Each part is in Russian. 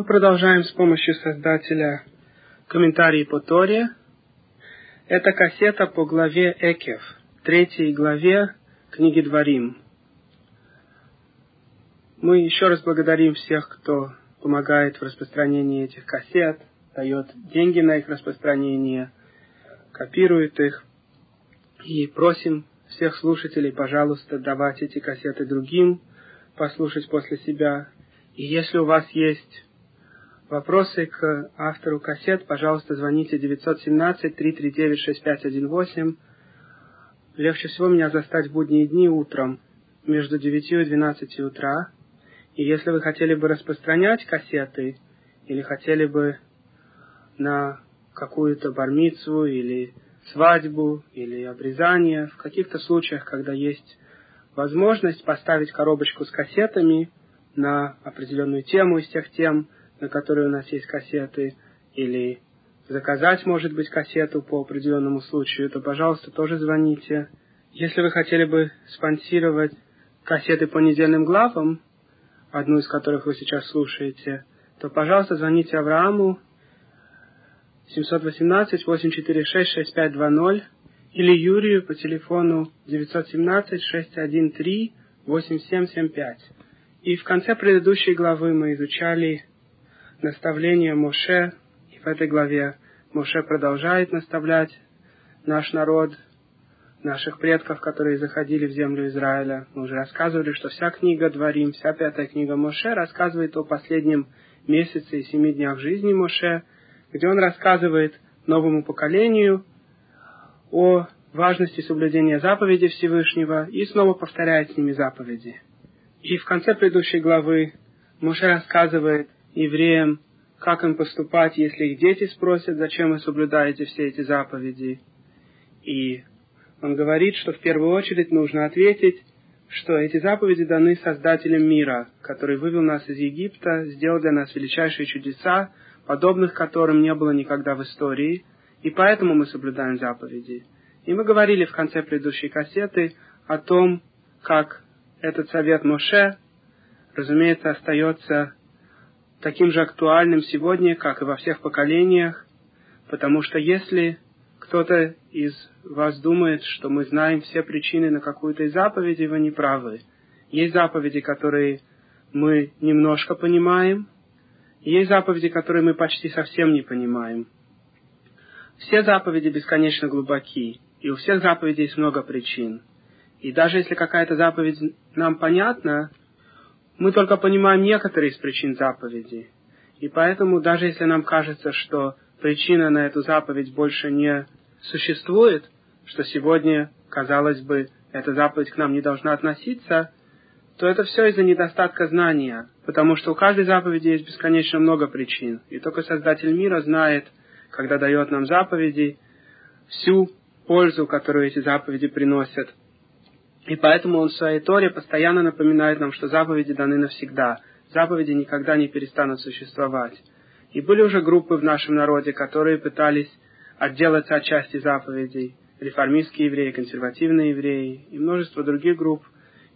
Мы продолжаем с помощью создателя комментарии по Торе. Это кассета по главе Экев, третьей главе книги Дворим. Мы еще раз благодарим всех, кто помогает в распространении этих кассет, дает деньги на их распространение, копирует их. И просим всех слушателей, пожалуйста, давать эти кассеты другим, послушать после себя. И если у вас есть вопросы к автору кассет, пожалуйста, звоните 917-339-6518. Легче всего меня застать в будние дни утром между 9 и 12 утра. И если вы хотели бы распространять кассеты или хотели бы на какую-то бармицу или свадьбу или обрезание, в каких-то случаях, когда есть возможность поставить коробочку с кассетами на определенную тему из тех тем, на которые у нас есть кассеты, или заказать, может быть, кассету по определенному случаю, то, пожалуйста, тоже звоните. Если вы хотели бы спонсировать кассеты по недельным главам, одну из которых вы сейчас слушаете, то, пожалуйста, звоните Аврааму 718-846-6520 или Юрию по телефону 917-613-8775. И в конце предыдущей главы мы изучали наставление Моше, и в этой главе Моше продолжает наставлять наш народ, наших предков, которые заходили в землю Израиля. Мы уже рассказывали, что вся книга Дворим, вся пятая книга Моше рассказывает о последнем месяце и семи днях жизни Моше, где он рассказывает новому поколению о важности соблюдения заповедей Всевышнего и снова повторяет с ними заповеди. И в конце предыдущей главы Моше рассказывает евреям, как им поступать, если их дети спросят, зачем вы соблюдаете все эти заповеди. И он говорит, что в первую очередь нужно ответить, что эти заповеди даны Создателем мира, который вывел нас из Египта, сделал для нас величайшие чудеса, подобных которым не было никогда в истории, и поэтому мы соблюдаем заповеди. И мы говорили в конце предыдущей кассеты о том, как этот совет Моше, разумеется, остается таким же актуальным сегодня, как и во всех поколениях, потому что если кто-то из вас думает, что мы знаем все причины на какую-то из заповедей, вы не правы. Есть заповеди, которые мы немножко понимаем, есть заповеди, которые мы почти совсем не понимаем. Все заповеди бесконечно глубоки, и у всех заповедей есть много причин. И даже если какая-то заповедь нам понятна, мы только понимаем некоторые из причин заповеди. И поэтому, даже если нам кажется, что причина на эту заповедь больше не существует, что сегодня, казалось бы, эта заповедь к нам не должна относиться, то это все из-за недостатка знания, потому что у каждой заповеди есть бесконечно много причин, и только Создатель мира знает, когда дает нам заповеди, всю пользу, которую эти заповеди приносят и поэтому он в своей Торе постоянно напоминает нам, что заповеди даны навсегда. Заповеди никогда не перестанут существовать. И были уже группы в нашем народе, которые пытались отделаться от части заповедей. Реформистские евреи, консервативные евреи и множество других групп.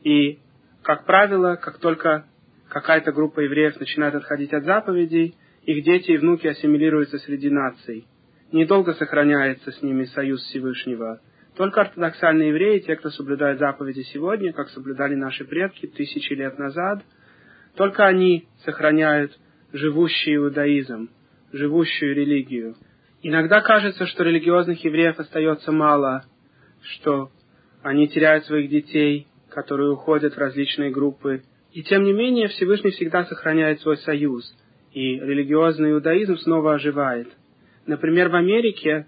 И, как правило, как только какая-то группа евреев начинает отходить от заповедей, их дети и внуки ассимилируются среди наций. Недолго сохраняется с ними союз Всевышнего – только ортодоксальные евреи, те, кто соблюдает заповеди сегодня, как соблюдали наши предки тысячи лет назад, только они сохраняют живущий иудаизм, живущую религию. Иногда кажется, что религиозных евреев остается мало, что они теряют своих детей, которые уходят в различные группы. И тем не менее Всевышний всегда сохраняет свой союз, и религиозный иудаизм снова оживает. Например, в Америке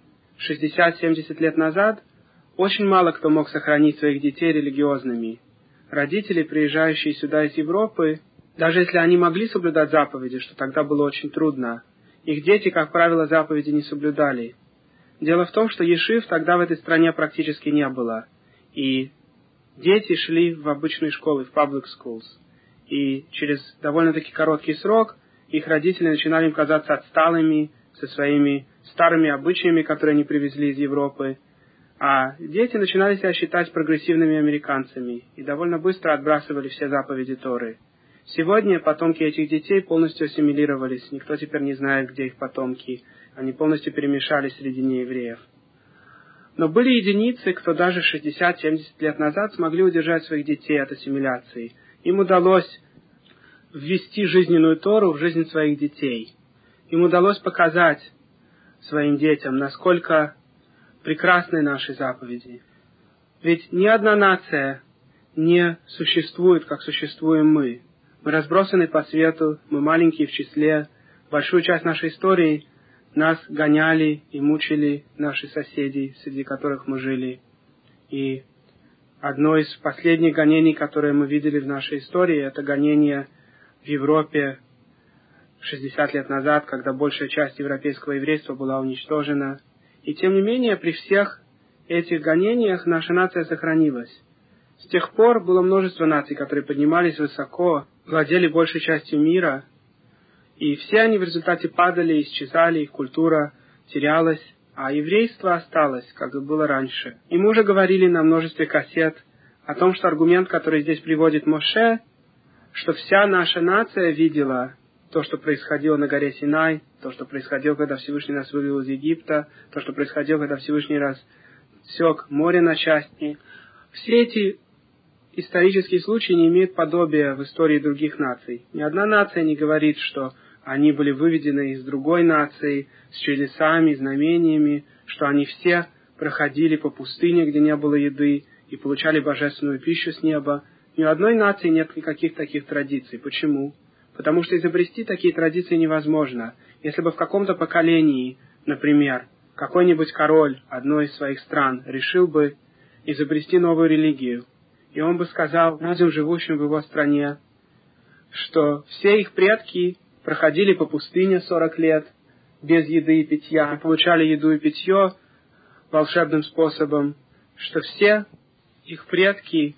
60-70 лет назад – очень мало кто мог сохранить своих детей религиозными. Родители, приезжающие сюда из Европы, даже если они могли соблюдать заповеди, что тогда было очень трудно, их дети, как правило, заповеди не соблюдали. Дело в том, что ешив тогда в этой стране практически не было. И дети шли в обычные школы, в public schools. И через довольно-таки короткий срок их родители начинали им казаться отсталыми, со своими старыми обычаями, которые они привезли из Европы, а дети начинали себя считать прогрессивными американцами и довольно быстро отбрасывали все заповеди Торы. Сегодня потомки этих детей полностью ассимилировались, никто теперь не знает, где их потомки, они полностью перемешались среди неевреев. Но были единицы, кто даже 60-70 лет назад смогли удержать своих детей от ассимиляции. Им удалось ввести жизненную Тору в жизнь своих детей. Им удалось показать своим детям, насколько прекрасны наши заповеди. Ведь ни одна нация не существует, как существуем мы. Мы разбросаны по свету, мы маленькие в числе. Большую часть нашей истории нас гоняли и мучили наши соседи, среди которых мы жили. И одно из последних гонений, которые мы видели в нашей истории, это гонение в Европе 60 лет назад, когда большая часть европейского еврейства была уничтожена. И тем не менее, при всех этих гонениях наша нация сохранилась. С тех пор было множество наций, которые поднимались высоко, владели большей частью мира, и все они в результате падали, исчезали, их культура терялась, а еврейство осталось, как и было раньше. И мы уже говорили на множестве кассет о том, что аргумент, который здесь приводит Моше, что вся наша нация видела то, что происходило на горе Синай, то, что происходило, когда Всевышний нас вывел из Египта, то, что происходило, когда Всевышний раз сек море на части. Все эти исторические случаи не имеют подобия в истории других наций. Ни одна нация не говорит, что они были выведены из другой нации с чудесами, знамениями, что они все проходили по пустыне, где не было еды, и получали божественную пищу с неба. Ни у одной нации нет никаких таких традиций. Почему? Потому что изобрести такие традиции невозможно. Если бы в каком-то поколении, например, какой-нибудь король одной из своих стран решил бы изобрести новую религию, и он бы сказал людям, живущим в его стране, что все их предки проходили по пустыне 40 лет без еды и питья, получали еду и питье волшебным способом, что все их предки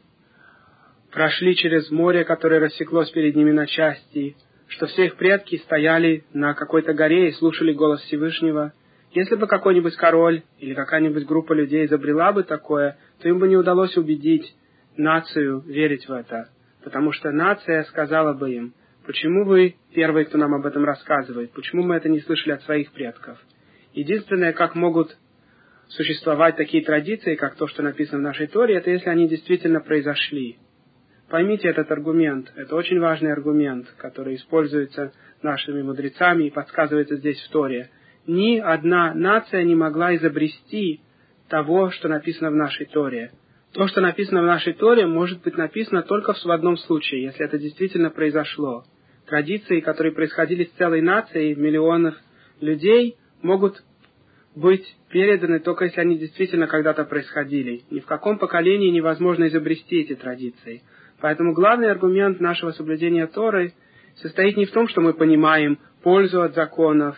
прошли через море, которое рассеклось перед ними на части, что все их предки стояли на какой-то горе и слушали голос Всевышнего. Если бы какой-нибудь король или какая-нибудь группа людей изобрела бы такое, то им бы не удалось убедить нацию верить в это, потому что нация сказала бы им, Почему вы первые, кто нам об этом рассказывает? Почему мы это не слышали от своих предков? Единственное, как могут существовать такие традиции, как то, что написано в нашей Торе, это если они действительно произошли. Поймите этот аргумент. Это очень важный аргумент, который используется нашими мудрецами и подсказывается здесь в Торе. Ни одна нация не могла изобрести того, что написано в нашей Торе. То, что написано в нашей Торе, может быть написано только в одном случае, если это действительно произошло традиции, которые происходили с целой нацией миллионов людей, могут быть переданы только если они действительно когда-то происходили. Ни в каком поколении невозможно изобрести эти традиции. Поэтому главный аргумент нашего соблюдения Торы состоит не в том, что мы понимаем пользу от законов.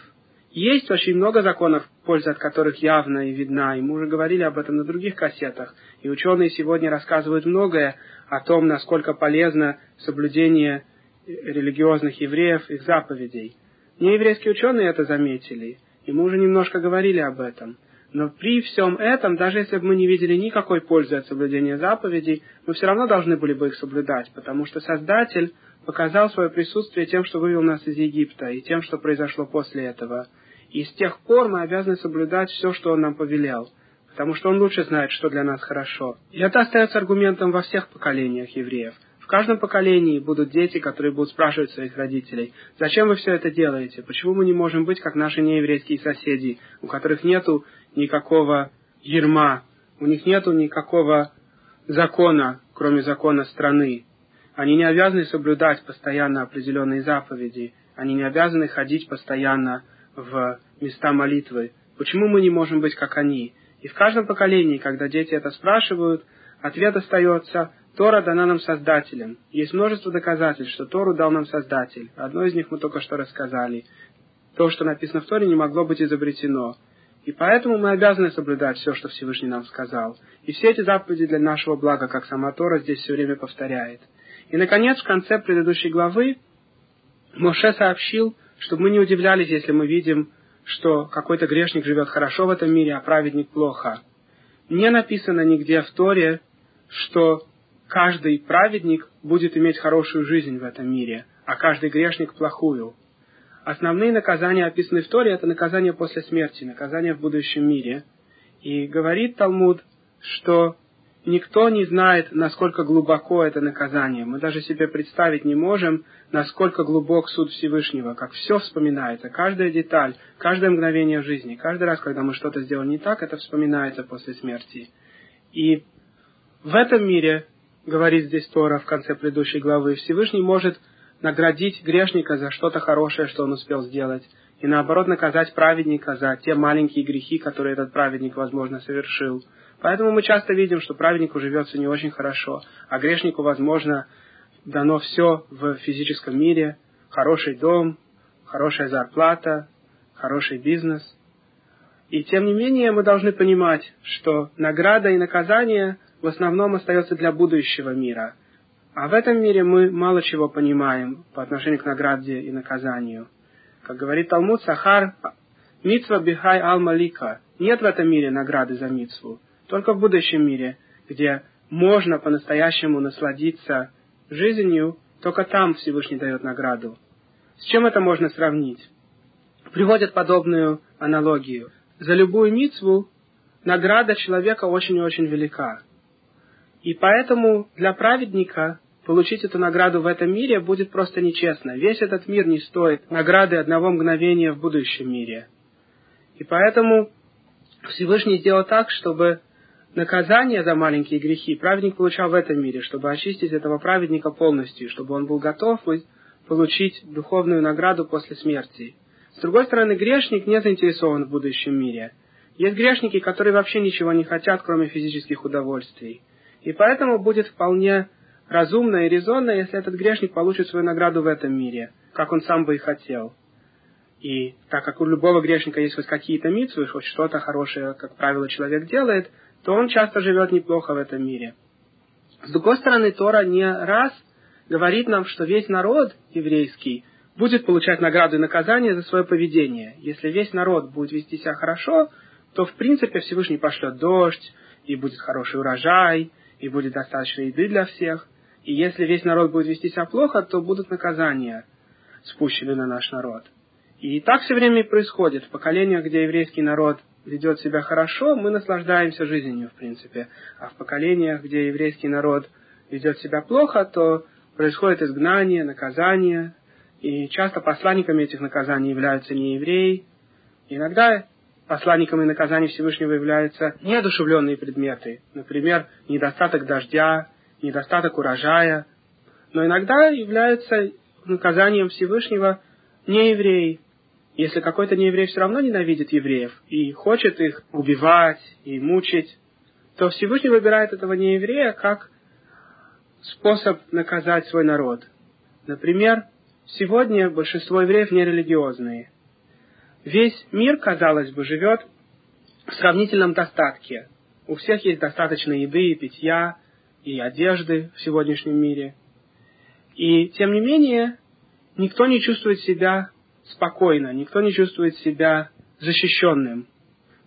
Есть очень много законов, польза от которых явна и видна, и мы уже говорили об этом на других кассетах. И ученые сегодня рассказывают многое о том, насколько полезно соблюдение религиозных евреев, их заповедей. Нееврейские ученые это заметили, и мы уже немножко говорили об этом. Но при всем этом, даже если бы мы не видели никакой пользы от соблюдения заповедей, мы все равно должны были бы их соблюдать, потому что Создатель показал свое присутствие тем, что вывел нас из Египта, и тем, что произошло после этого. И с тех пор мы обязаны соблюдать все, что Он нам повелел, потому что Он лучше знает, что для нас хорошо. И это остается аргументом во всех поколениях евреев – каждом поколении будут дети, которые будут спрашивать своих родителей, зачем вы все это делаете, почему мы не можем быть как наши нееврейские соседи, у которых нету никакого ерма, у них нету никакого закона, кроме закона страны. Они не обязаны соблюдать постоянно определенные заповеди, они не обязаны ходить постоянно в места молитвы. Почему мы не можем быть как они? И в каждом поколении, когда дети это спрашивают, ответ остается Тора дана нам Создателем. Есть множество доказательств, что Тору дал нам Создатель. Одно из них мы только что рассказали. То, что написано в Торе, не могло быть изобретено. И поэтому мы обязаны соблюдать все, что Всевышний нам сказал. И все эти заповеди для нашего блага, как сама Тора здесь все время повторяет. И, наконец, в конце предыдущей главы Моше сообщил, чтобы мы не удивлялись, если мы видим, что какой-то грешник живет хорошо в этом мире, а праведник плохо. Не написано нигде в Торе, что каждый праведник будет иметь хорошую жизнь в этом мире, а каждый грешник плохую. Основные наказания, описанные в Торе, это наказание после смерти, наказание в будущем мире. И говорит Талмуд, что никто не знает, насколько глубоко это наказание. Мы даже себе представить не можем, насколько глубок суд Всевышнего, как все вспоминается, каждая деталь, каждое мгновение жизни, каждый раз, когда мы что-то сделали не так, это вспоминается после смерти. И в этом мире, говорит здесь Тора в конце предыдущей главы, Всевышний может наградить грешника за что-то хорошее, что он успел сделать, и наоборот наказать праведника за те маленькие грехи, которые этот праведник, возможно, совершил. Поэтому мы часто видим, что праведнику живется не очень хорошо, а грешнику, возможно, дано все в физическом мире, хороший дом, хорошая зарплата, хороший бизнес. И тем не менее мы должны понимать, что награда и наказание в основном остается для будущего мира. А в этом мире мы мало чего понимаем по отношению к награде и наказанию. Как говорит Талмуд, Сахар, Мицва Бихай Ал Малика. Нет в этом мире награды за мицву. Только в будущем мире, где можно по-настоящему насладиться жизнью, только там Всевышний дает награду. С чем это можно сравнить? Приводят подобную аналогию. За любую мицву награда человека очень и очень велика. И поэтому для праведника получить эту награду в этом мире будет просто нечестно. Весь этот мир не стоит награды одного мгновения в будущем мире. И поэтому Всевышний сделал так, чтобы наказание за маленькие грехи праведник получал в этом мире, чтобы очистить этого праведника полностью, чтобы он был готов получить духовную награду после смерти. С другой стороны, грешник не заинтересован в будущем мире. Есть грешники, которые вообще ничего не хотят, кроме физических удовольствий. И поэтому будет вполне разумно и резонно, если этот грешник получит свою награду в этом мире, как он сам бы и хотел. И так как у любого грешника есть хоть какие-то митсвы, хоть что-то хорошее, как правило, человек делает, то он часто живет неплохо в этом мире. С другой стороны, Тора не раз говорит нам, что весь народ еврейский будет получать награду и наказание за свое поведение. Если весь народ будет вести себя хорошо, то в принципе Всевышний пошлет дождь, и будет хороший урожай, и будет достаточно еды для всех. И если весь народ будет вести себя плохо, то будут наказания спущены на наш народ. И так все время и происходит. В поколениях, где еврейский народ ведет себя хорошо, мы наслаждаемся жизнью, в принципе. А в поколениях, где еврейский народ ведет себя плохо, то происходит изгнание, наказание. И часто посланниками этих наказаний являются не евреи. Иногда посланниками наказаний Всевышнего являются неодушевленные предметы. Например, недостаток дождя, недостаток урожая. Но иногда являются наказанием Всевышнего не евреи, если какой-то нееврей все равно ненавидит евреев и хочет их убивать и мучить, то Всевышний выбирает этого нееврея как способ наказать свой народ. Например, сегодня большинство евреев нерелигиозные. Весь мир, казалось бы, живет в сравнительном достатке. У всех есть достаточно еды и питья, и одежды в сегодняшнем мире. И, тем не менее, никто не чувствует себя спокойно, никто не чувствует себя защищенным.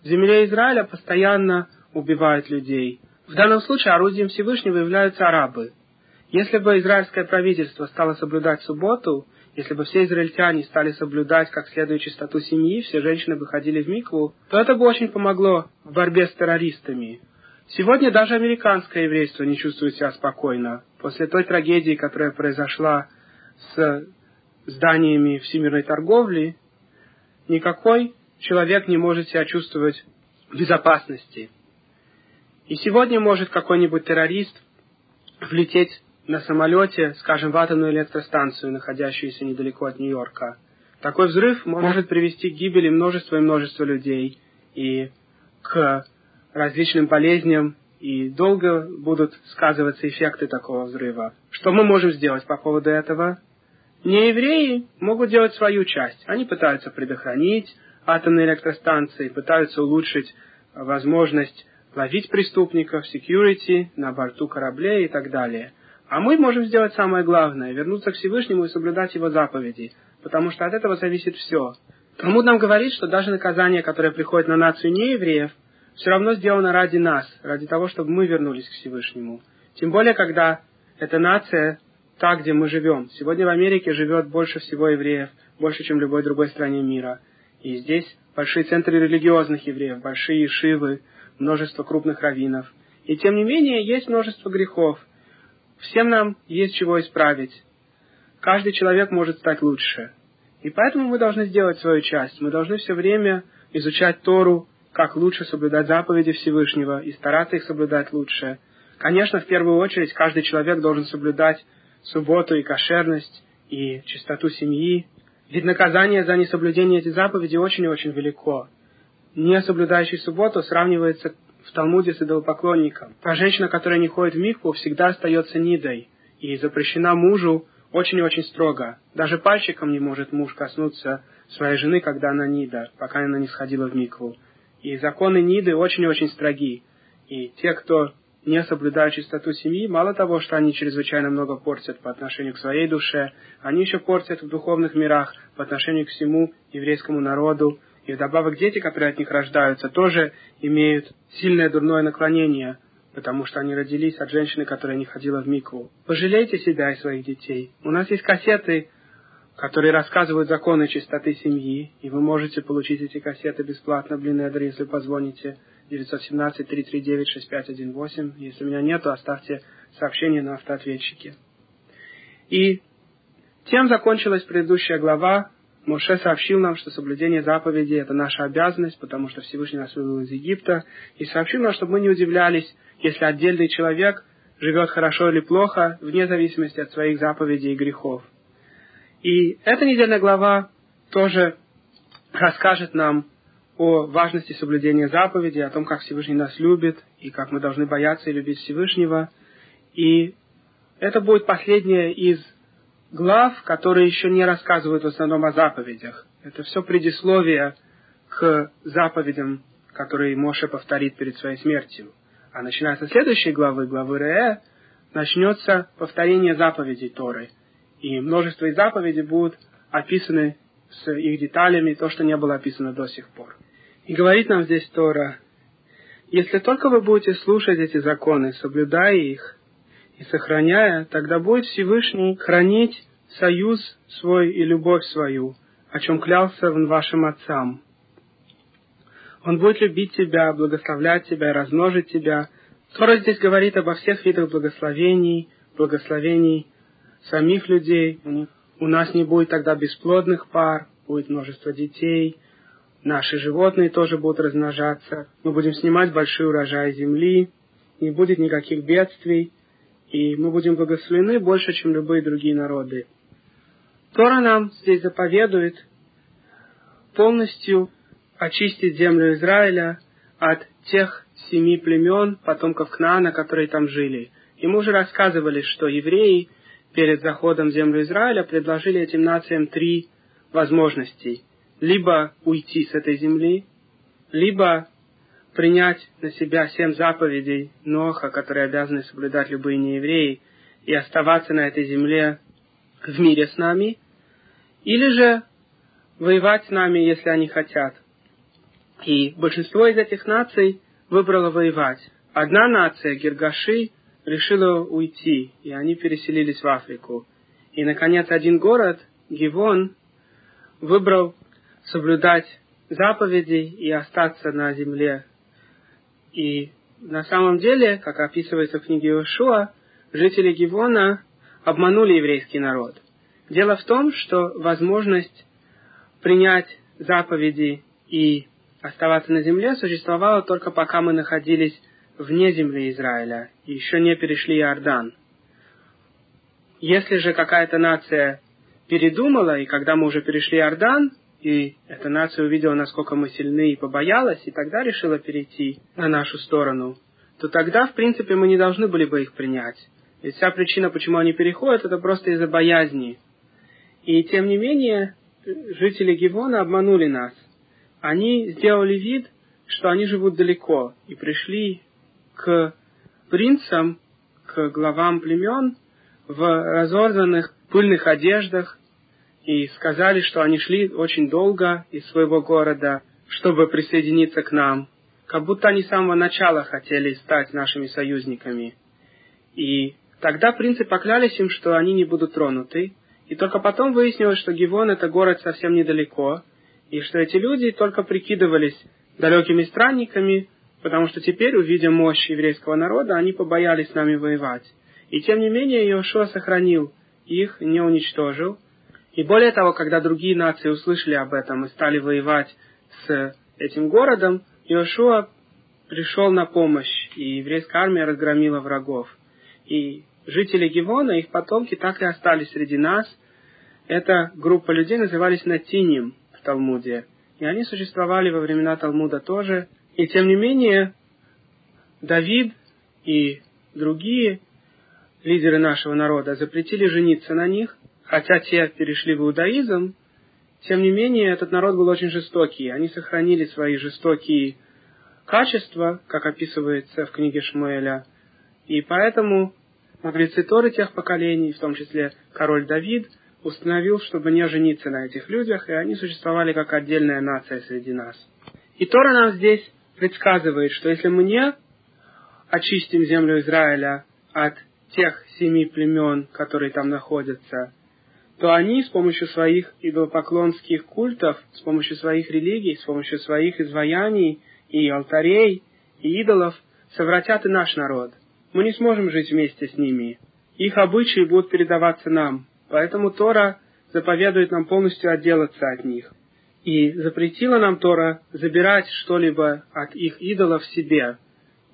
В земле Израиля постоянно убивают людей. В данном случае орудием Всевышнего являются арабы. Если бы израильское правительство стало соблюдать субботу, если бы все израильтяне стали соблюдать как следует чистоту семьи, все женщины бы ходили в микву, то это бы очень помогло в борьбе с террористами. Сегодня даже американское еврейство не чувствует себя спокойно. После той трагедии, которая произошла с зданиями всемирной торговли, никакой человек не может себя чувствовать в безопасности. И сегодня может какой-нибудь террорист влететь на самолете, скажем, в атомную электростанцию, находящуюся недалеко от Нью-Йорка. Такой взрыв может привести к гибели множества и множества людей и к различным болезням, и долго будут сказываться эффекты такого взрыва. Что мы можем сделать по поводу этого? Неевреи могут делать свою часть. Они пытаются предохранить атомные электростанции, пытаются улучшить возможность ловить преступников, security на борту кораблей и так далее. А мы можем сделать самое главное – вернуться к Всевышнему и соблюдать Его заповеди, потому что от этого зависит все. Талмуд нам говорит, что даже наказание, которое приходит на нацию неевреев, все равно сделано ради нас, ради того, чтобы мы вернулись к Всевышнему. Тем более, когда эта нация та, где мы живем. Сегодня в Америке живет больше всего евреев, больше, чем в любой другой стране мира. И здесь большие центры религиозных евреев, большие шивы, множество крупных раввинов. И тем не менее, есть множество грехов. Всем нам есть чего исправить. Каждый человек может стать лучше. И поэтому мы должны сделать свою часть. Мы должны все время изучать Тору, как лучше соблюдать заповеди Всевышнего и стараться их соблюдать лучше. Конечно, в первую очередь, каждый человек должен соблюдать субботу и кошерность, и чистоту семьи. Ведь наказание за несоблюдение этих заповедей очень и очень велико. Не соблюдающий субботу сравнивается в Талмуде с идолопоклонником. Та женщина, которая не ходит в микву, всегда остается нидой и запрещена мужу очень и очень строго. Даже пальчиком не может муж коснуться своей жены, когда она нида, пока она не сходила в микву. И законы ниды очень и очень строги. И те, кто не соблюдают чистоту семьи, мало того, что они чрезвычайно много портят по отношению к своей душе, они еще портят в духовных мирах по отношению к всему еврейскому народу, и вдобавок дети, которые от них рождаются, тоже имеют сильное дурное наклонение потому что они родились от женщины, которая не ходила в микву. Пожалейте себя и своих детей. У нас есть кассеты, которые рассказывают законы чистоты семьи, и вы можете получить эти кассеты бесплатно в Линедре, если позвоните 917-339-6518. Если меня нет, то оставьте сообщение на автоответчике. И тем закончилась предыдущая глава. Моше сообщил нам, что соблюдение заповедей – это наша обязанность, потому что Всевышний нас вывел из Египта, и сообщил нам, чтобы мы не удивлялись, если отдельный человек живет хорошо или плохо, вне зависимости от своих заповедей и грехов. И эта недельная глава тоже расскажет нам о важности соблюдения заповедей, о том, как Всевышний нас любит, и как мы должны бояться и любить Всевышнего. И это будет последняя из глав, которые еще не рассказывают в основном о заповедях. Это все предисловие к заповедям, которые Моше повторит перед своей смертью. А начиная со следующей главы, главы Ре, начнется повторение заповедей Торы. И множество из заповедей будут описаны с их деталями, то, что не было описано до сих пор. И говорит нам здесь Тора, если только вы будете слушать эти законы, соблюдая их и сохраняя, тогда будет Всевышний хранить союз свой и любовь свою, о чем клялся он вашим отцам. Он будет любить тебя, благословлять тебя, размножить тебя. Тора здесь говорит обо всех видах благословений, благословений самих людей. У нас не будет тогда бесплодных пар, будет множество детей. Наши животные тоже будут размножаться. Мы будем снимать большой урожай земли. Не будет никаких бедствий. И мы будем благословены больше, чем любые другие народы. Тора нам здесь заповедует полностью очистить землю Израиля от тех семи племен, потомков Кнаана, которые там жили. И мы уже рассказывали, что евреи перед заходом в землю Израиля предложили этим нациям три возможности. Либо уйти с этой земли, либо принять на себя семь заповедей Ноха, которые обязаны соблюдать любые неевреи, и оставаться на этой земле в мире с нами, или же воевать с нами, если они хотят. И большинство из этих наций выбрало воевать. Одна нация, Гергаши, решила уйти, и они переселились в Африку. И, наконец, один город, Гивон, выбрал соблюдать заповеди и остаться на земле. И на самом деле, как описывается в книге Иошуа, жители Гивона обманули еврейский народ. Дело в том, что возможность принять заповеди и оставаться на земле существовало только пока мы находились вне земли Израиля и еще не перешли Иордан. Если же какая-то нация передумала, и когда мы уже перешли Иордан, и эта нация увидела, насколько мы сильны и побоялась, и тогда решила перейти на нашу сторону, то тогда, в принципе, мы не должны были бы их принять. Ведь вся причина, почему они переходят, это просто из-за боязни. И тем не менее, жители Гивона обманули нас они сделали вид, что они живут далеко, и пришли к принцам, к главам племен в разорванных пыльных одеждах и сказали, что они шли очень долго из своего города, чтобы присоединиться к нам, как будто они с самого начала хотели стать нашими союзниками. И тогда принцы поклялись им, что они не будут тронуты. И только потом выяснилось, что Гивон это город совсем недалеко, и что эти люди только прикидывались далекими странниками, потому что теперь, увидя мощь еврейского народа, они побоялись с нами воевать. И тем не менее Иошуа сохранил их, не уничтожил. И более того, когда другие нации услышали об этом и стали воевать с этим городом, Иошуа пришел на помощь, и еврейская армия разгромила врагов. И жители Гивона, их потомки, так и остались среди нас. Эта группа людей назывались Натиним в Талмуде. И они существовали во времена Талмуда тоже. И тем не менее, Давид и другие лидеры нашего народа запретили жениться на них, хотя те перешли в иудаизм, тем не менее, этот народ был очень жестокий. Они сохранили свои жестокие качества, как описывается в книге Шмуэля. И поэтому мудрецы Торы тех поколений, в том числе король Давид, установил, чтобы не жениться на этих людях, и они существовали как отдельная нация среди нас. И Тора нам здесь предсказывает, что если мы не очистим землю Израиля от тех семи племен, которые там находятся, то они с помощью своих идолопоклонских культов, с помощью своих религий, с помощью своих изваяний и алтарей и идолов совратят и наш народ. Мы не сможем жить вместе с ними. Их обычаи будут передаваться нам. Поэтому Тора заповедует нам полностью отделаться от них. И запретила нам Тора забирать что-либо от их идолов себе.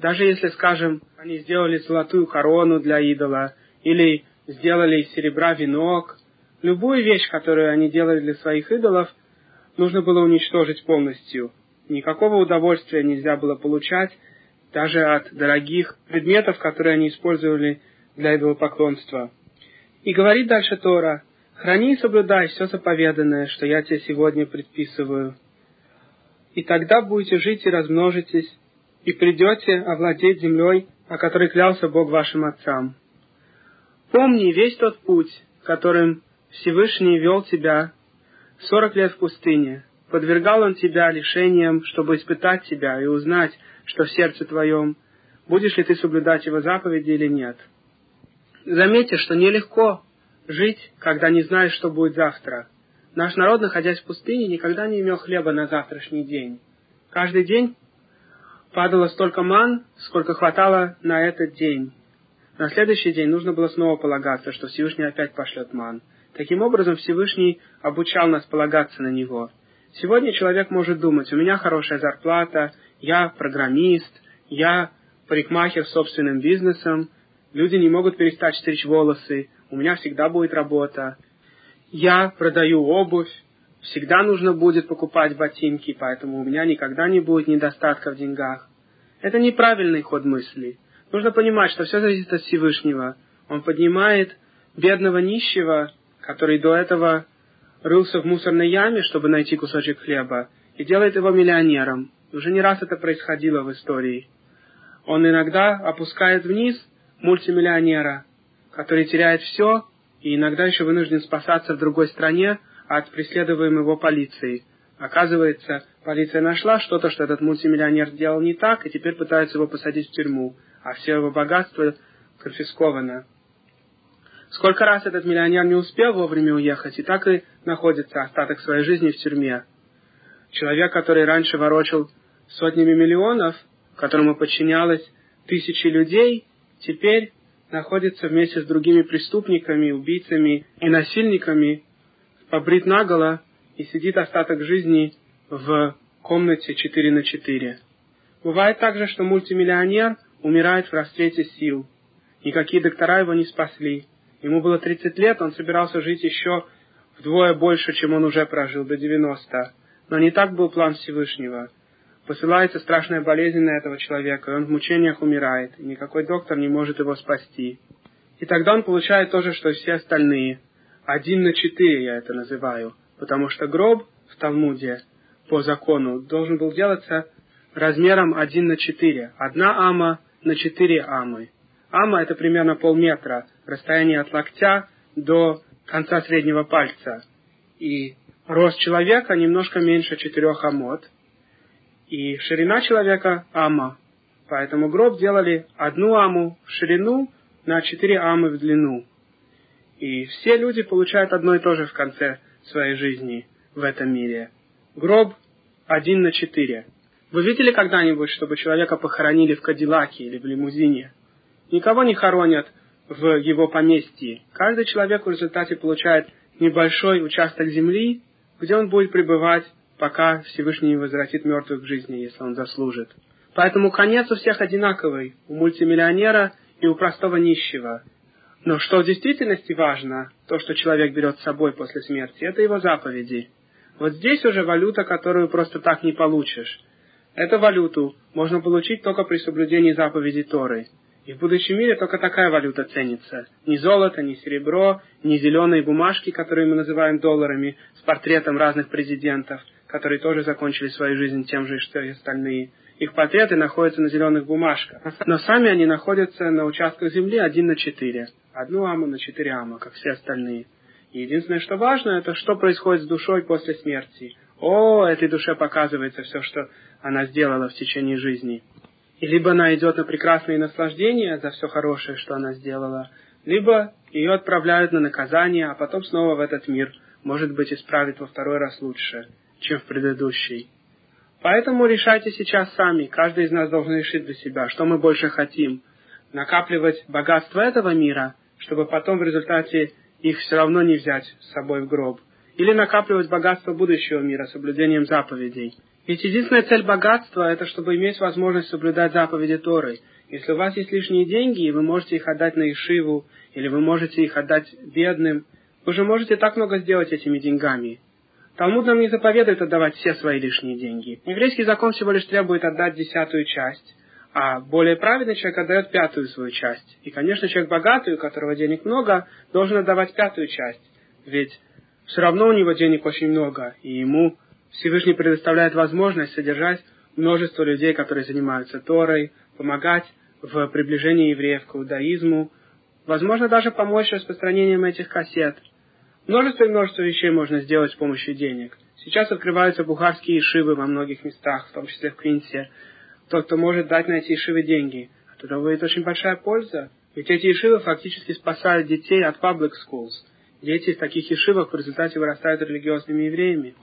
Даже если, скажем, они сделали золотую корону для идола, или сделали из серебра венок, Любую вещь, которую они делали для своих идолов, нужно было уничтожить полностью. Никакого удовольствия нельзя было получать даже от дорогих предметов, которые они использовали для идолопоклонства. И говорит дальше Тора, «Храни и соблюдай все заповеданное, что я тебе сегодня предписываю. И тогда будете жить и размножитесь, и придете овладеть землей, о которой клялся Бог вашим отцам. Помни весь тот путь, которым Всевышний вел тебя сорок лет в пустыне. Подвергал он тебя лишениям, чтобы испытать тебя и узнать, что в сердце твоем, будешь ли ты соблюдать его заповеди или нет. Заметьте, что нелегко жить, когда не знаешь, что будет завтра. Наш народ, находясь в пустыне, никогда не имел хлеба на завтрашний день. Каждый день падало столько ман, сколько хватало на этот день. На следующий день нужно было снова полагаться, что Всевышний опять пошлет ман. Таким образом, Всевышний обучал нас полагаться на Него. Сегодня человек может думать, у меня хорошая зарплата, я программист, я парикмахер с собственным бизнесом, люди не могут перестать стричь волосы, у меня всегда будет работа, я продаю обувь, всегда нужно будет покупать ботинки, поэтому у меня никогда не будет недостатка в деньгах. Это неправильный ход мысли. Нужно понимать, что все зависит от Всевышнего. Он поднимает бедного нищего который до этого рылся в мусорной яме, чтобы найти кусочек хлеба, и делает его миллионером. Уже не раз это происходило в истории. Он иногда опускает вниз мультимиллионера, который теряет все и иногда еще вынужден спасаться в другой стране от преследуемой его полиции. Оказывается, полиция нашла что-то, что этот мультимиллионер сделал не так, и теперь пытается его посадить в тюрьму, а все его богатство конфисковано. Сколько раз этот миллионер не успел вовремя уехать, и так и находится остаток своей жизни в тюрьме. Человек, который раньше ворочил сотнями миллионов, которому подчинялось тысячи людей, теперь находится вместе с другими преступниками, убийцами и насильниками, побрит наголо и сидит остаток жизни в комнате 4 на 4. Бывает также, что мультимиллионер умирает в расцвете сил. Никакие доктора его не спасли. Ему было 30 лет, он собирался жить еще вдвое больше, чем он уже прожил, до 90. Но не так был план Всевышнего. Посылается страшная болезнь на этого человека, и он в мучениях умирает, и никакой доктор не может его спасти. И тогда он получает то же, что и все остальные. Один на четыре я это называю, потому что гроб в Талмуде по закону должен был делаться размером один на четыре. Одна ама на четыре амы. Ама это примерно полметра, расстояние от локтя до конца среднего пальца. И рост человека немножко меньше четырех амот. И ширина человека ама. Поэтому гроб делали одну аму в ширину, на 4 амы в длину. И все люди получают одно и то же в конце своей жизни в этом мире. Гроб один на четыре. Вы видели когда-нибудь, чтобы человека похоронили в Кадиллаке или в лимузине? Никого не хоронят в его поместье. Каждый человек в результате получает небольшой участок земли, где он будет пребывать, пока Всевышний не возвратит мертвых к жизни, если он заслужит. Поэтому конец у всех одинаковый, у мультимиллионера и у простого нищего. Но что в действительности важно, то, что человек берет с собой после смерти, это его заповеди. Вот здесь уже валюта, которую просто так не получишь. Эту валюту можно получить только при соблюдении заповедей Торы. И в будущем мире только такая валюта ценится. Ни золото, ни серебро, ни зеленые бумажки, которые мы называем долларами, с портретом разных президентов, которые тоже закончили свою жизнь тем же, что и остальные. Их портреты находятся на зеленых бумажках. Но сами они находятся на участках земли один на четыре. Одну аму на четыре ама, как все остальные. И единственное, что важно, это что происходит с душой после смерти. О, этой душе показывается все, что она сделала в течение жизни. Либо она идет на прекрасные наслаждения за все хорошее, что она сделала, либо ее отправляют на наказание, а потом снова в этот мир, может быть, исправит во второй раз лучше, чем в предыдущий. Поэтому решайте сейчас сами, каждый из нас должен решить для себя, что мы больше хотим. Накапливать богатство этого мира, чтобы потом в результате их все равно не взять с собой в гроб. Или накапливать богатство будущего мира соблюдением заповедей – ведь единственная цель богатства – это чтобы иметь возможность соблюдать заповеди Торы. Если у вас есть лишние деньги, и вы можете их отдать на Ишиву, или вы можете их отдать бедным, вы же можете так много сделать этими деньгами. Талмуд нам не заповедует отдавать все свои лишние деньги. Еврейский закон всего лишь требует отдать десятую часть, а более праведный человек отдает пятую свою часть. И, конечно, человек богатый, у которого денег много, должен отдавать пятую часть. Ведь все равно у него денег очень много, и ему Всевышний предоставляет возможность содержать множество людей, которые занимаются Торой, помогать в приближении евреев к иудаизму, возможно, даже помочь распространением этих кассет. Множество и множество вещей можно сделать с помощью денег. Сейчас открываются бухарские ишивы во многих местах, в том числе в Квинсе. Тот, кто может дать на эти ишивы деньги, от этого будет очень большая польза. Ведь эти ишивы фактически спасают детей от public schools. Дети из таких ишивок в результате вырастают религиозными евреями.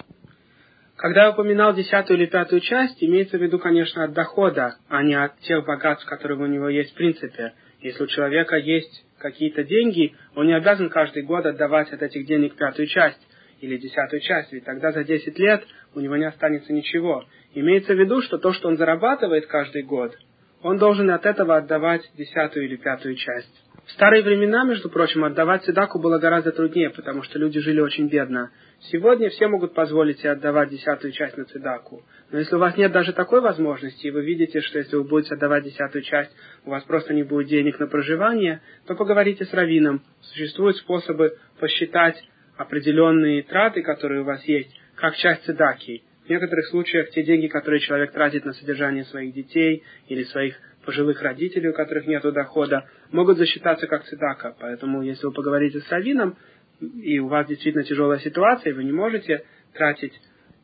Когда я упоминал десятую или пятую часть, имеется в виду, конечно, от дохода, а не от тех богатств, которые у него есть в принципе. Если у человека есть какие-то деньги, он не обязан каждый год отдавать от этих денег пятую часть или десятую часть, ведь тогда за 10 лет у него не останется ничего. Имеется в виду, что то, что он зарабатывает каждый год, он должен от этого отдавать десятую или пятую часть. В старые времена, между прочим, отдавать седаку было гораздо труднее, потому что люди жили очень бедно. Сегодня все могут позволить себе отдавать десятую часть на цедаку. Но если у вас нет даже такой возможности, и вы видите, что если вы будете отдавать десятую часть, у вас просто не будет денег на проживание, то поговорите с раввином. Существуют способы посчитать определенные траты, которые у вас есть, как часть цедаки. В некоторых случаях те деньги, которые человек тратит на содержание своих детей или своих пожилых родителей, у которых нет дохода, могут засчитаться как цедака. Поэтому, если вы поговорите с раввином, и у вас действительно тяжелая ситуация, и вы не можете тратить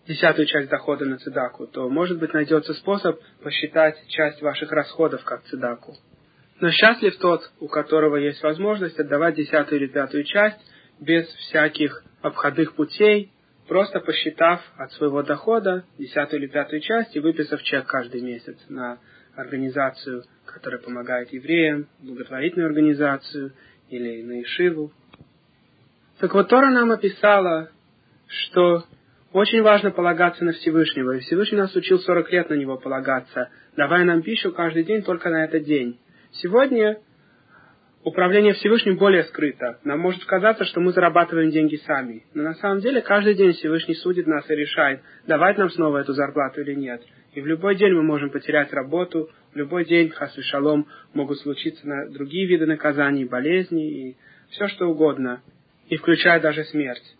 десятую часть дохода на цедаку, то, может быть, найдется способ посчитать часть ваших расходов как цедаку. Но счастлив тот, у которого есть возможность отдавать десятую или пятую часть без всяких обходных путей, просто посчитав от своего дохода десятую или пятую часть и выписав чек каждый месяц на организацию, которая помогает евреям, благотворительную организацию или на Ишиву. Так вот, Тора нам описала, что очень важно полагаться на Всевышнего. И Всевышний нас учил 40 лет на Него полагаться, давая нам пищу каждый день только на этот день. Сегодня управление Всевышним более скрыто. Нам может казаться, что мы зарабатываем деньги сами. Но на самом деле каждый день Всевышний судит нас и решает, давать нам снова эту зарплату или нет. И в любой день мы можем потерять работу, в любой день, хас шалом, могут случиться на другие виды наказаний, болезни и все что угодно и включая даже смерть.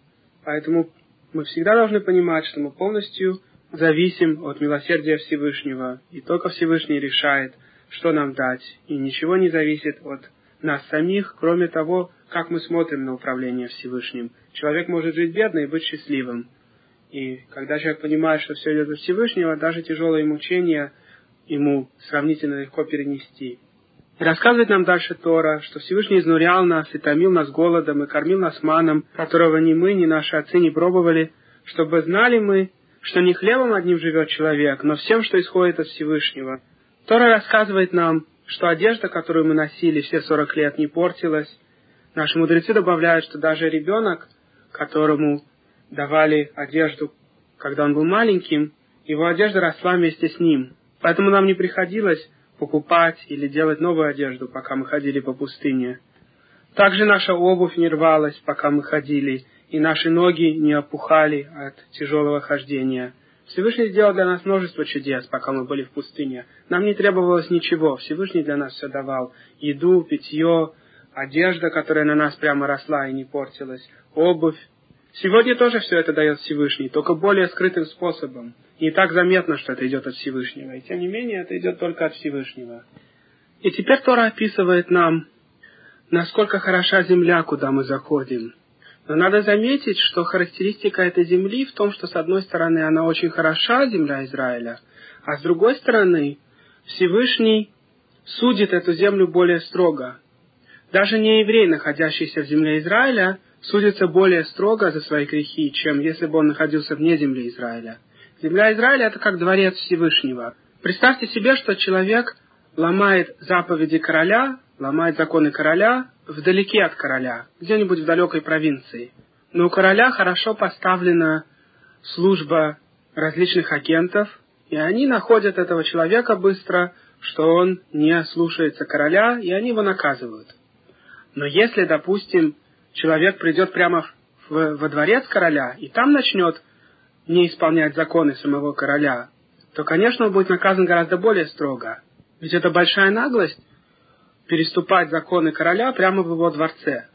Поэтому мы всегда должны понимать, что мы полностью зависим от милосердия Всевышнего, и только Всевышний решает, что нам дать, и ничего не зависит от нас самих, кроме того, как мы смотрим на управление Всевышним. Человек может жить бедно и быть счастливым. И когда человек понимает, что все идет от Всевышнего, даже тяжелые мучения ему сравнительно легко перенести. И рассказывает нам дальше Тора, что Всевышний изнурял нас и томил нас голодом и кормил нас маном, которого ни мы, ни наши отцы не пробовали, чтобы знали мы, что не хлебом одним живет человек, но всем, что исходит от Всевышнего. Тора рассказывает нам, что одежда, которую мы носили все сорок лет, не портилась. Наши мудрецы добавляют, что даже ребенок, которому давали одежду, когда он был маленьким, его одежда росла вместе с ним. Поэтому нам не приходилось покупать или делать новую одежду, пока мы ходили по пустыне. Также наша обувь не рвалась, пока мы ходили, и наши ноги не опухали от тяжелого хождения. Всевышний сделал для нас множество чудес, пока мы были в пустыне. Нам не требовалось ничего. Всевышний для нас все давал. Еду, питье, одежда, которая на нас прямо росла и не портилась, обувь. Сегодня тоже все это дает Всевышний, только более скрытым способом. Не так заметно, что это идет от Всевышнего. И тем не менее, это идет только от Всевышнего. И теперь Тора описывает нам, насколько хороша земля, куда мы заходим. Но надо заметить, что характеристика этой земли в том, что с одной стороны она очень хороша, земля Израиля, а с другой стороны Всевышний судит эту землю более строго. Даже не еврей, находящийся в земле Израиля, судится более строго за свои грехи, чем если бы он находился вне земли Израиля. Земля Израиля – это как дворец Всевышнего. Представьте себе, что человек ломает заповеди короля, ломает законы короля вдалеке от короля, где-нибудь в далекой провинции. Но у короля хорошо поставлена служба различных агентов, и они находят этого человека быстро, что он не слушается короля, и они его наказывают. Но если, допустим, человек придет прямо в, во дворец короля и там начнет не исполнять законы самого короля, то, конечно, он будет наказан гораздо более строго. Ведь это большая наглость переступать законы короля прямо в его дворце.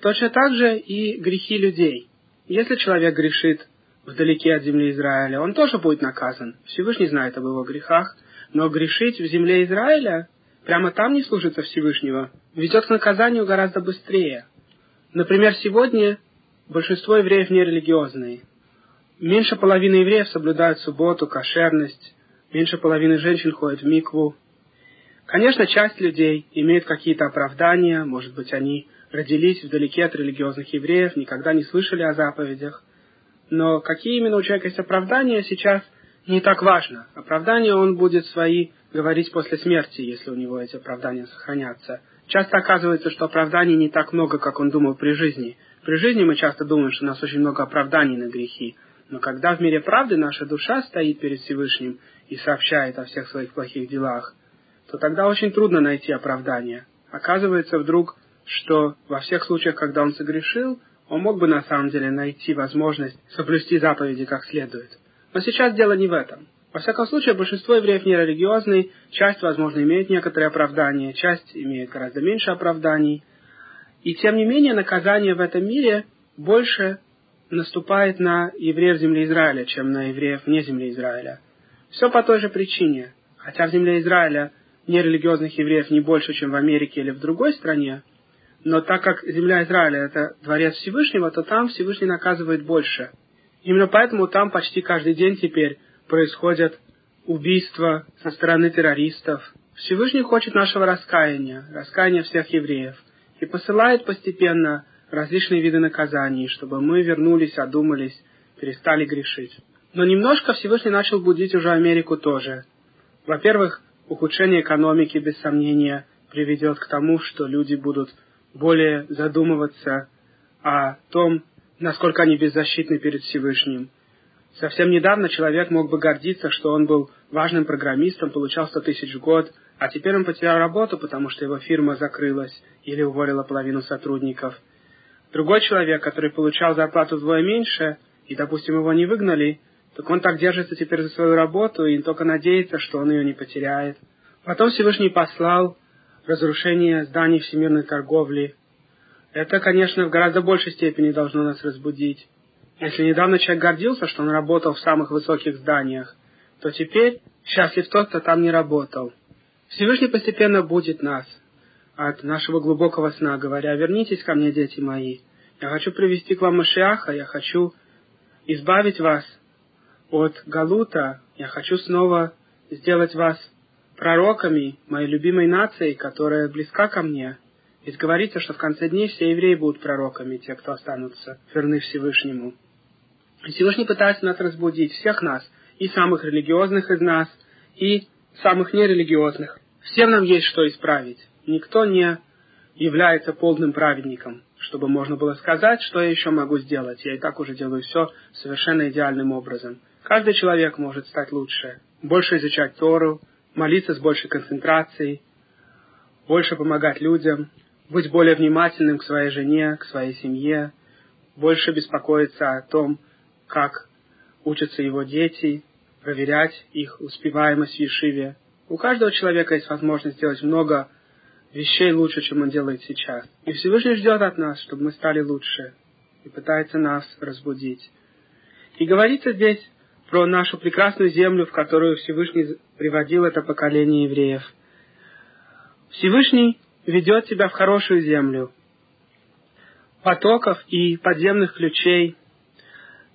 Точно так же и грехи людей. Если человек грешит вдалеке от земли Израиля, он тоже будет наказан. Всевышний знает об его грехах, но грешить в земле Израиля, прямо там не служится Всевышнего, ведет к наказанию гораздо быстрее. Например, сегодня большинство евреев нерелигиозные. Меньше половины евреев соблюдают субботу, кошерность, меньше половины женщин ходят в микву, Конечно, часть людей имеет какие-то оправдания, может быть, они родились вдалеке от религиозных евреев, никогда не слышали о заповедях. Но какие именно у человека есть оправдания, сейчас не так важно. Оправдания он будет свои говорить после смерти, если у него эти оправдания сохранятся. Часто оказывается, что оправданий не так много, как он думал при жизни. При жизни мы часто думаем, что у нас очень много оправданий на грехи. Но когда в мире правды наша душа стоит перед Всевышним и сообщает о всех своих плохих делах, то тогда очень трудно найти оправдание. Оказывается вдруг, что во всех случаях, когда он согрешил, он мог бы на самом деле найти возможность соблюсти заповеди как следует. Но сейчас дело не в этом. Во всяком случае, большинство евреев нерелигиозные, часть, возможно, имеет некоторые оправдания, часть имеет гораздо меньше оправданий. И тем не менее, наказание в этом мире больше наступает на евреев земли Израиля, чем на евреев вне земли Израиля. Все по той же причине. Хотя в земле Израиля нерелигиозных евреев не больше, чем в Америке или в другой стране, но так как земля Израиля – это дворец Всевышнего, то там Всевышний наказывает больше. Именно поэтому там почти каждый день теперь происходят убийства со стороны террористов. Всевышний хочет нашего раскаяния, раскаяния всех евреев, и посылает постепенно различные виды наказаний, чтобы мы вернулись, одумались, перестали грешить. Но немножко Всевышний начал будить уже Америку тоже. Во-первых, Ухудшение экономики, без сомнения, приведет к тому, что люди будут более задумываться о том, насколько они беззащитны перед Всевышним. Совсем недавно человек мог бы гордиться, что он был важным программистом, получал 100 тысяч в год, а теперь он потерял работу, потому что его фирма закрылась или уволила половину сотрудников. Другой человек, который получал зарплату вдвое меньше, и, допустим, его не выгнали, так он так держится теперь за свою работу и только надеется, что он ее не потеряет. Потом Всевышний послал разрушение зданий всемирной торговли. Это, конечно, в гораздо большей степени должно нас разбудить. Если недавно человек гордился, что он работал в самых высоких зданиях, то теперь счастлив тот, кто там не работал. Всевышний постепенно будет нас от нашего глубокого сна, говоря, «Вернитесь ко мне, дети мои. Я хочу привести к вам Машиаха, я хочу избавить вас от Галута, я хочу снова сделать вас пророками, моей любимой нацией, которая близка ко мне. Ведь говорится, что в конце дней все евреи будут пророками, те, кто останутся верны Всевышнему. Всевышний пытается нас разбудить, всех нас, и самых религиозных из нас, и самых нерелигиозных. Всем нам есть что исправить. Никто не является полным праведником, чтобы можно было сказать, что я еще могу сделать. Я и так уже делаю все совершенно идеальным образом. Каждый человек может стать лучше. Больше изучать Тору, молиться с большей концентрацией, больше помогать людям, быть более внимательным к своей жене, к своей семье, больше беспокоиться о том, как учатся его дети, проверять их успеваемость в Ешиве. У каждого человека есть возможность сделать много вещей лучше, чем он делает сейчас. И Всевышний ждет от нас, чтобы мы стали лучше, и пытается нас разбудить. И говорится здесь про нашу прекрасную землю, в которую Всевышний приводил это поколение евреев. Всевышний ведет тебя в хорошую землю, потоков и подземных ключей,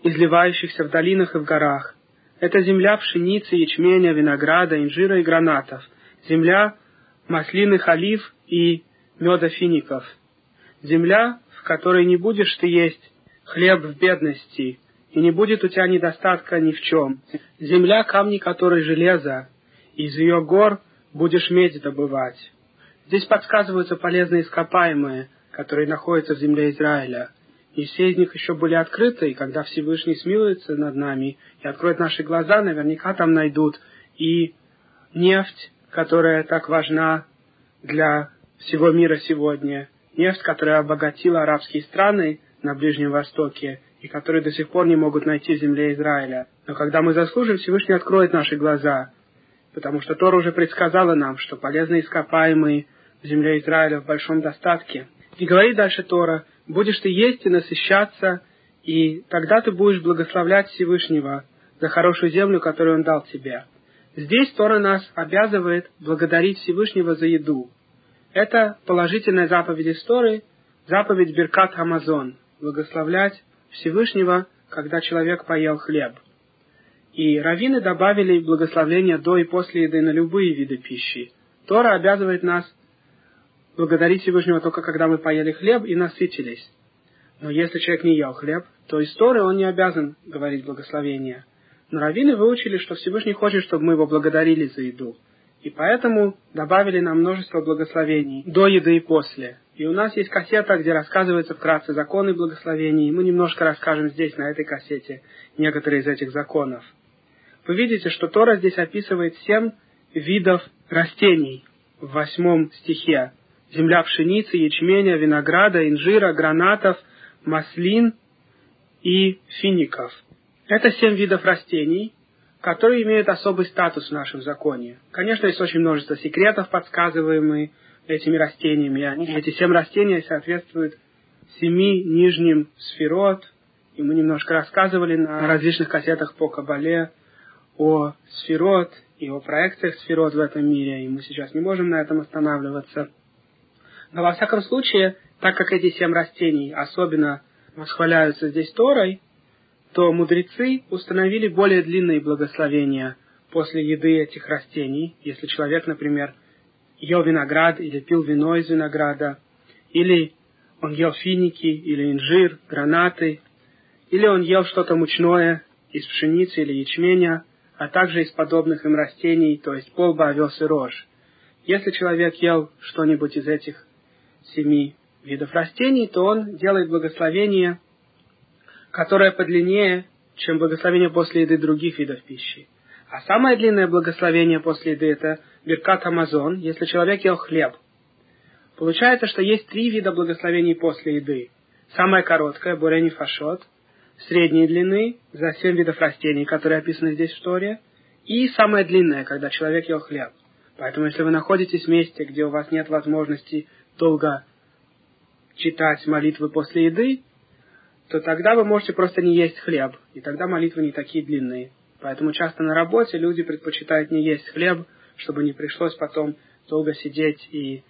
изливающихся в долинах и в горах. Это земля пшеницы, ячменя, винограда, инжира и гранатов, земля маслиных олив и меда фиников, земля, в которой не будешь ты есть хлеб в бедности, и не будет у тебя недостатка ни в чем. Земля, камни которой железо, из ее гор будешь медь добывать. Здесь подсказываются полезные ископаемые, которые находятся в земле Израиля. И все из них еще были открыты, и когда Всевышний смилуется над нами и откроет наши глаза, наверняка там найдут и нефть, которая так важна для всего мира сегодня, нефть, которая обогатила арабские страны на Ближнем Востоке, и которые до сих пор не могут найти в земле Израиля. Но когда мы заслужим, Всевышний откроет наши глаза, потому что Тора уже предсказала нам, что полезные ископаемые в земле Израиля в большом достатке. И говорит дальше Тора, будешь ты есть и насыщаться, и тогда ты будешь благословлять Всевышнего за хорошую землю, которую Он дал тебе. Здесь Тора нас обязывает благодарить Всевышнего за еду. Это положительная заповедь из Торы, заповедь Беркат Амазон, благословлять Всевышнего, когда человек поел хлеб. И раввины добавили благословление до и после еды на любые виды пищи. Тора обязывает нас благодарить Всевышнего только когда мы поели хлеб и насытились. Но если человек не ел хлеб, то из Торы он не обязан говорить благословение. Но раввины выучили, что Всевышний хочет, чтобы мы его благодарили за еду. И поэтому добавили нам множество благословений до еды и после. И у нас есть кассета, где рассказывается вкратце законы благословений. Мы немножко расскажем здесь, на этой кассете, некоторые из этих законов. Вы видите, что Тора здесь описывает семь видов растений в восьмом стихе. Земля пшеницы, ячменя, винограда, инжира, гранатов, маслин и фиников. Это семь видов растений, которые имеют особый статус в нашем законе. Конечно, есть очень множество секретов, подсказываемые этими растениями. Эти семь растений соответствуют семи нижним сферот, и мы немножко рассказывали на различных кассетах по Кабале о сферот и о проекциях сферот в этом мире, и мы сейчас не можем на этом останавливаться. Но во всяком случае, так как эти семь растений особенно восхваляются здесь Торой, то мудрецы установили более длинные благословения после еды этих растений. Если человек, например, ел виноград или пил вино из винограда, или он ел финики или инжир, гранаты, или он ел что-то мучное из пшеницы или ячменя, а также из подобных им растений, то есть полба, овес и рожь. Если человек ел что-нибудь из этих семи видов растений, то он делает благословение, которое подлиннее, чем благословение после еды других видов пищи. А самое длинное благословение после еды – это Беркат Амазон, если человек ел хлеб. Получается, что есть три вида благословений после еды. Самое короткое – Бурени Фашот, средней длины, за семь видов растений, которые описаны здесь в Торе, и самое длинное, когда человек ел хлеб. Поэтому, если вы находитесь в месте, где у вас нет возможности долго читать молитвы после еды, то тогда вы можете просто не есть хлеб, и тогда молитвы не такие длинные. Поэтому часто на работе люди предпочитают не есть хлеб, чтобы не пришлось потом долго сидеть и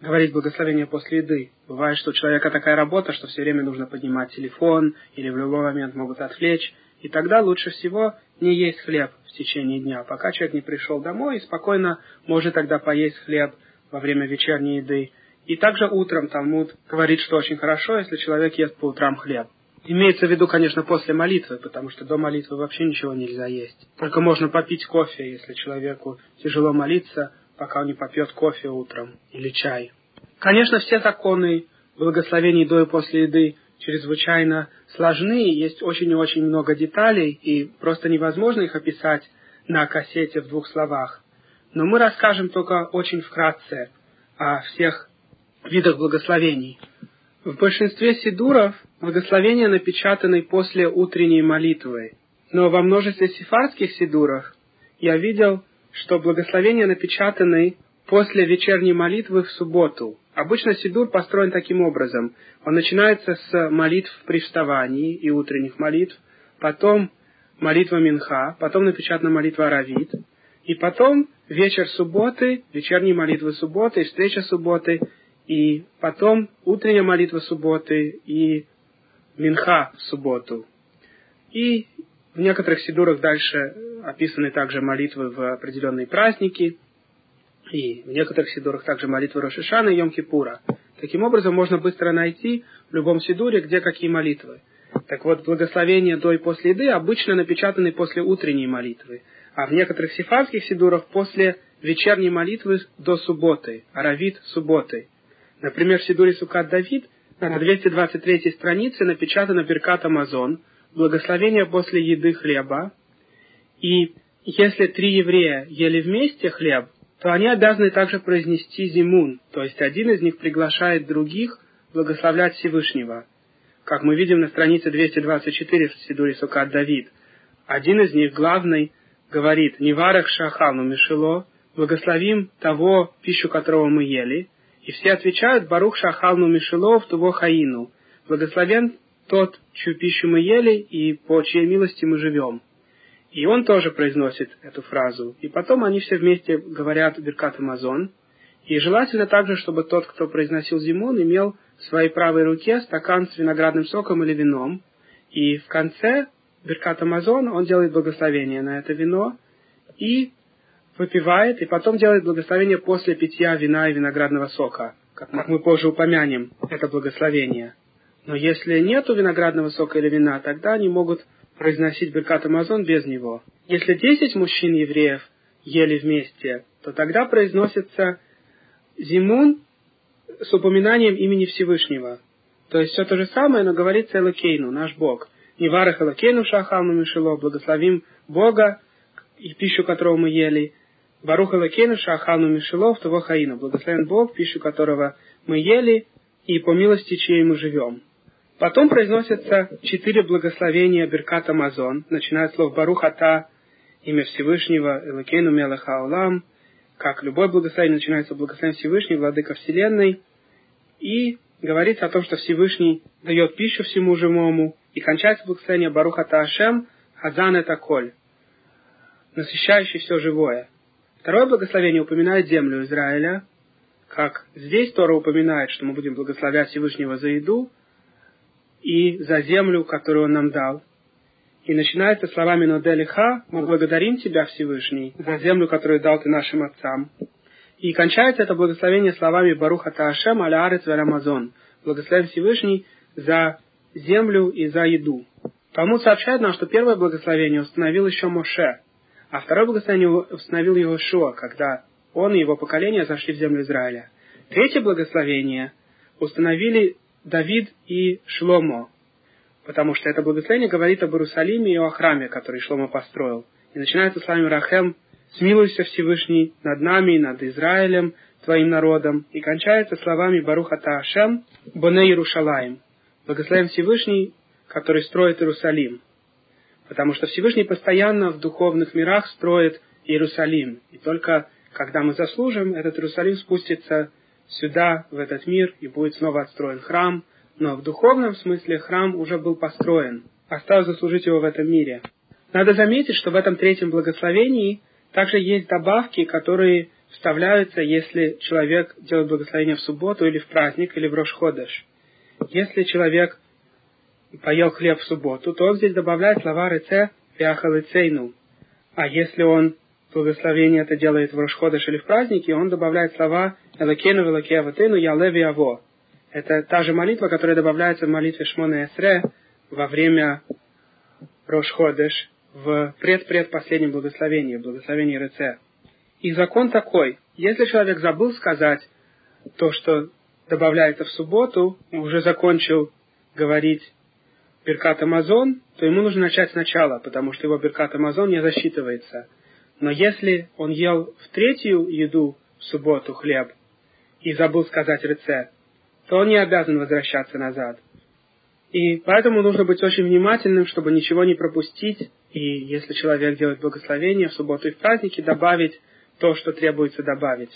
говорить благословение после еды. Бывает, что у человека такая работа, что все время нужно поднимать телефон или в любой момент могут отвлечь, и тогда лучше всего не есть хлеб в течение дня, пока человек не пришел домой и спокойно может тогда поесть хлеб во время вечерней еды. И также утром Талмуд говорит, что очень хорошо, если человек ест по утрам хлеб. Имеется в виду, конечно, после молитвы, потому что до молитвы вообще ничего нельзя есть. Только можно попить кофе, если человеку тяжело молиться, пока он не попьет кофе утром или чай. Конечно, все законы благословений до и после еды чрезвычайно сложны, есть очень и очень много деталей, и просто невозможно их описать на кассете в двух словах. Но мы расскажем только очень вкратце о всех видах благословений. В большинстве сидуров благословения напечатаны после утренней молитвы, но во множестве сифарских сидуров я видел, что благословения напечатаны после вечерней молитвы в субботу. Обычно Сидур построен таким образом. Он начинается с молитв при вставании и утренних молитв, потом молитва Минха, потом напечатана молитва Аравит, и потом вечер субботы, вечерние молитвы субботы, встреча субботы, и потом утренняя молитва субботы и Минха в субботу. И в некоторых сидурах дальше описаны также молитвы в определенные праздники – и в некоторых сидурах также молитвы Рошишана и Йом-Кипура. Таким образом, можно быстро найти в любом сидуре, где какие молитвы. Так вот, благословения до и после еды обычно напечатаны после утренней молитвы, а в некоторых сифарских сидурах после вечерней молитвы до субботы, аравит субботы. Например, в сидуре Сукат Давид на 223 странице напечатано Беркат Амазон, благословение после еды хлеба, и если три еврея ели вместе хлеб, то они обязаны также произнести зимун, то есть один из них приглашает других благословлять Всевышнего. Как мы видим на странице 224 в Сидуре Сукат Давид. Один из них, главный, говорит «Неварах шахану мишело», благословим того, пищу которого мы ели. И все отвечают «Барух шахалну мишело в туво хаину», благословен тот, чью пищу мы ели и по чьей милости мы живем. И он тоже произносит эту фразу. И потом они все вместе говорят Беркат Амазон. И желательно также, чтобы тот, кто произносил Зимун, имел в своей правой руке стакан с виноградным соком или вином. И в конце Беркат Амазон он делает благословение на это вино и выпивает, и потом делает благословение после питья вина и виноградного сока, как мы позже упомянем, это благословение. Но если нету виноградного сока или вина, тогда они могут произносить Беркат Амазон без него. Если десять мужчин-евреев ели вместе, то тогда произносится Зимун с упоминанием имени Всевышнего. То есть все то же самое, но говорится Элокейну, наш Бог. Неварах Элокейну Шахалну Мишело, благословим Бога и пищу, которого мы ели. Барух Элокейну Шахалну Мишело, в того Хаину, благословен Бог, пищу которого мы ели, и по милости чьей мы живем. Потом произносятся четыре благословения Беркат Амазон, начиная с слов Барухата, имя Всевышнего, Элакейну Мелаха Улам, как любое благословение начинается с благословения Всевышнего, Владыка Вселенной, и говорится о том, что Всевышний дает пищу всему живому, и кончается благословение Барухата Ашем, Хазан это коль, насыщающий все живое. Второе благословение упоминает землю Израиля, как здесь Тора упоминает, что мы будем благословлять Всевышнего за еду, и за землю, которую Он нам дал. И начинается словами «Ноделиха» «Мы благодарим Тебя, Всевышний, за землю, которую дал Ты нашим отцам». И кончается это благословение словами «Баруха Таашем аля арец Амазон» «Благословен Всевышний за землю и за еду». Талмуд сообщает нам, что первое благословение установил еще Моше, а второе благословение установил его Шуа, когда он и его поколение зашли в землю Израиля. Третье благословение установили Давид и Шломо, потому что это благословение говорит об Иерусалиме и о храме, который Шломо построил. И начинается с вами Рахем, «Смилуйся Всевышний над нами и над Израилем, твоим народом», и кончается словами Баруха Таашем, Боне Иерушалаем, благословен Всевышний, который строит Иерусалим. Потому что Всевышний постоянно в духовных мирах строит Иерусалим. И только когда мы заслужим, этот Иерусалим спустится сюда, в этот мир, и будет снова отстроен храм, но в духовном смысле храм уже был построен. Осталось заслужить его в этом мире. Надо заметить, что в этом третьем благословении также есть добавки, которые вставляются, если человек делает благословение в субботу или в праздник, или в Рошходыш. Если человек поел хлеб в субботу, то он здесь добавляет слова «реце вяхалицейну», А если он благословение это делает в Рошходыш или в празднике, он добавляет слова «Элакену велакеаватыну ялеви аво». Это та же молитва, которая добавляется в молитве Шмона Эсре во время Рошходыш в предпредпоследнем благословении, благословении Реце. И закон такой, если человек забыл сказать то, что добавляется в субботу, уже закончил говорить Беркат Амазон, то ему нужно начать сначала, потому что его Беркат Амазон не засчитывается. Но если он ел в третью еду в субботу хлеб и забыл сказать рецепт, то он не обязан возвращаться назад. И поэтому нужно быть очень внимательным, чтобы ничего не пропустить, и если человек делает благословение в субботу и в праздники, добавить то, что требуется добавить.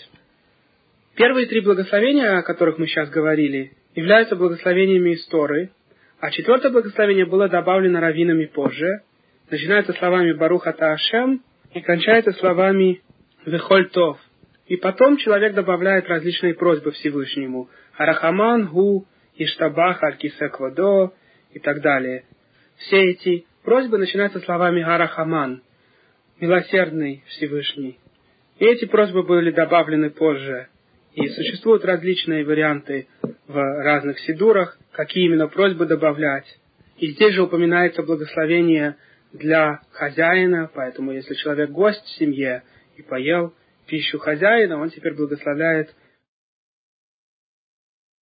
Первые три благословения, о которых мы сейчас говорили, являются благословениями из Торы, а четвертое благословение было добавлено раввинами позже. Начинается словами Баруха Таашем и кончается словами Вехоль Тов. И потом человек добавляет различные просьбы Всевышнему. Арахаман, Гу, Иштабах, Алькисеквадо и так далее. Все эти просьбы начинаются словами Арахаман, милосердный Всевышний. И эти просьбы были добавлены позже. И существуют различные варианты в разных сидурах, какие именно просьбы добавлять. И здесь же упоминается благословение для хозяина, поэтому если человек гость в семье и поел пищу хозяина, он теперь благословляет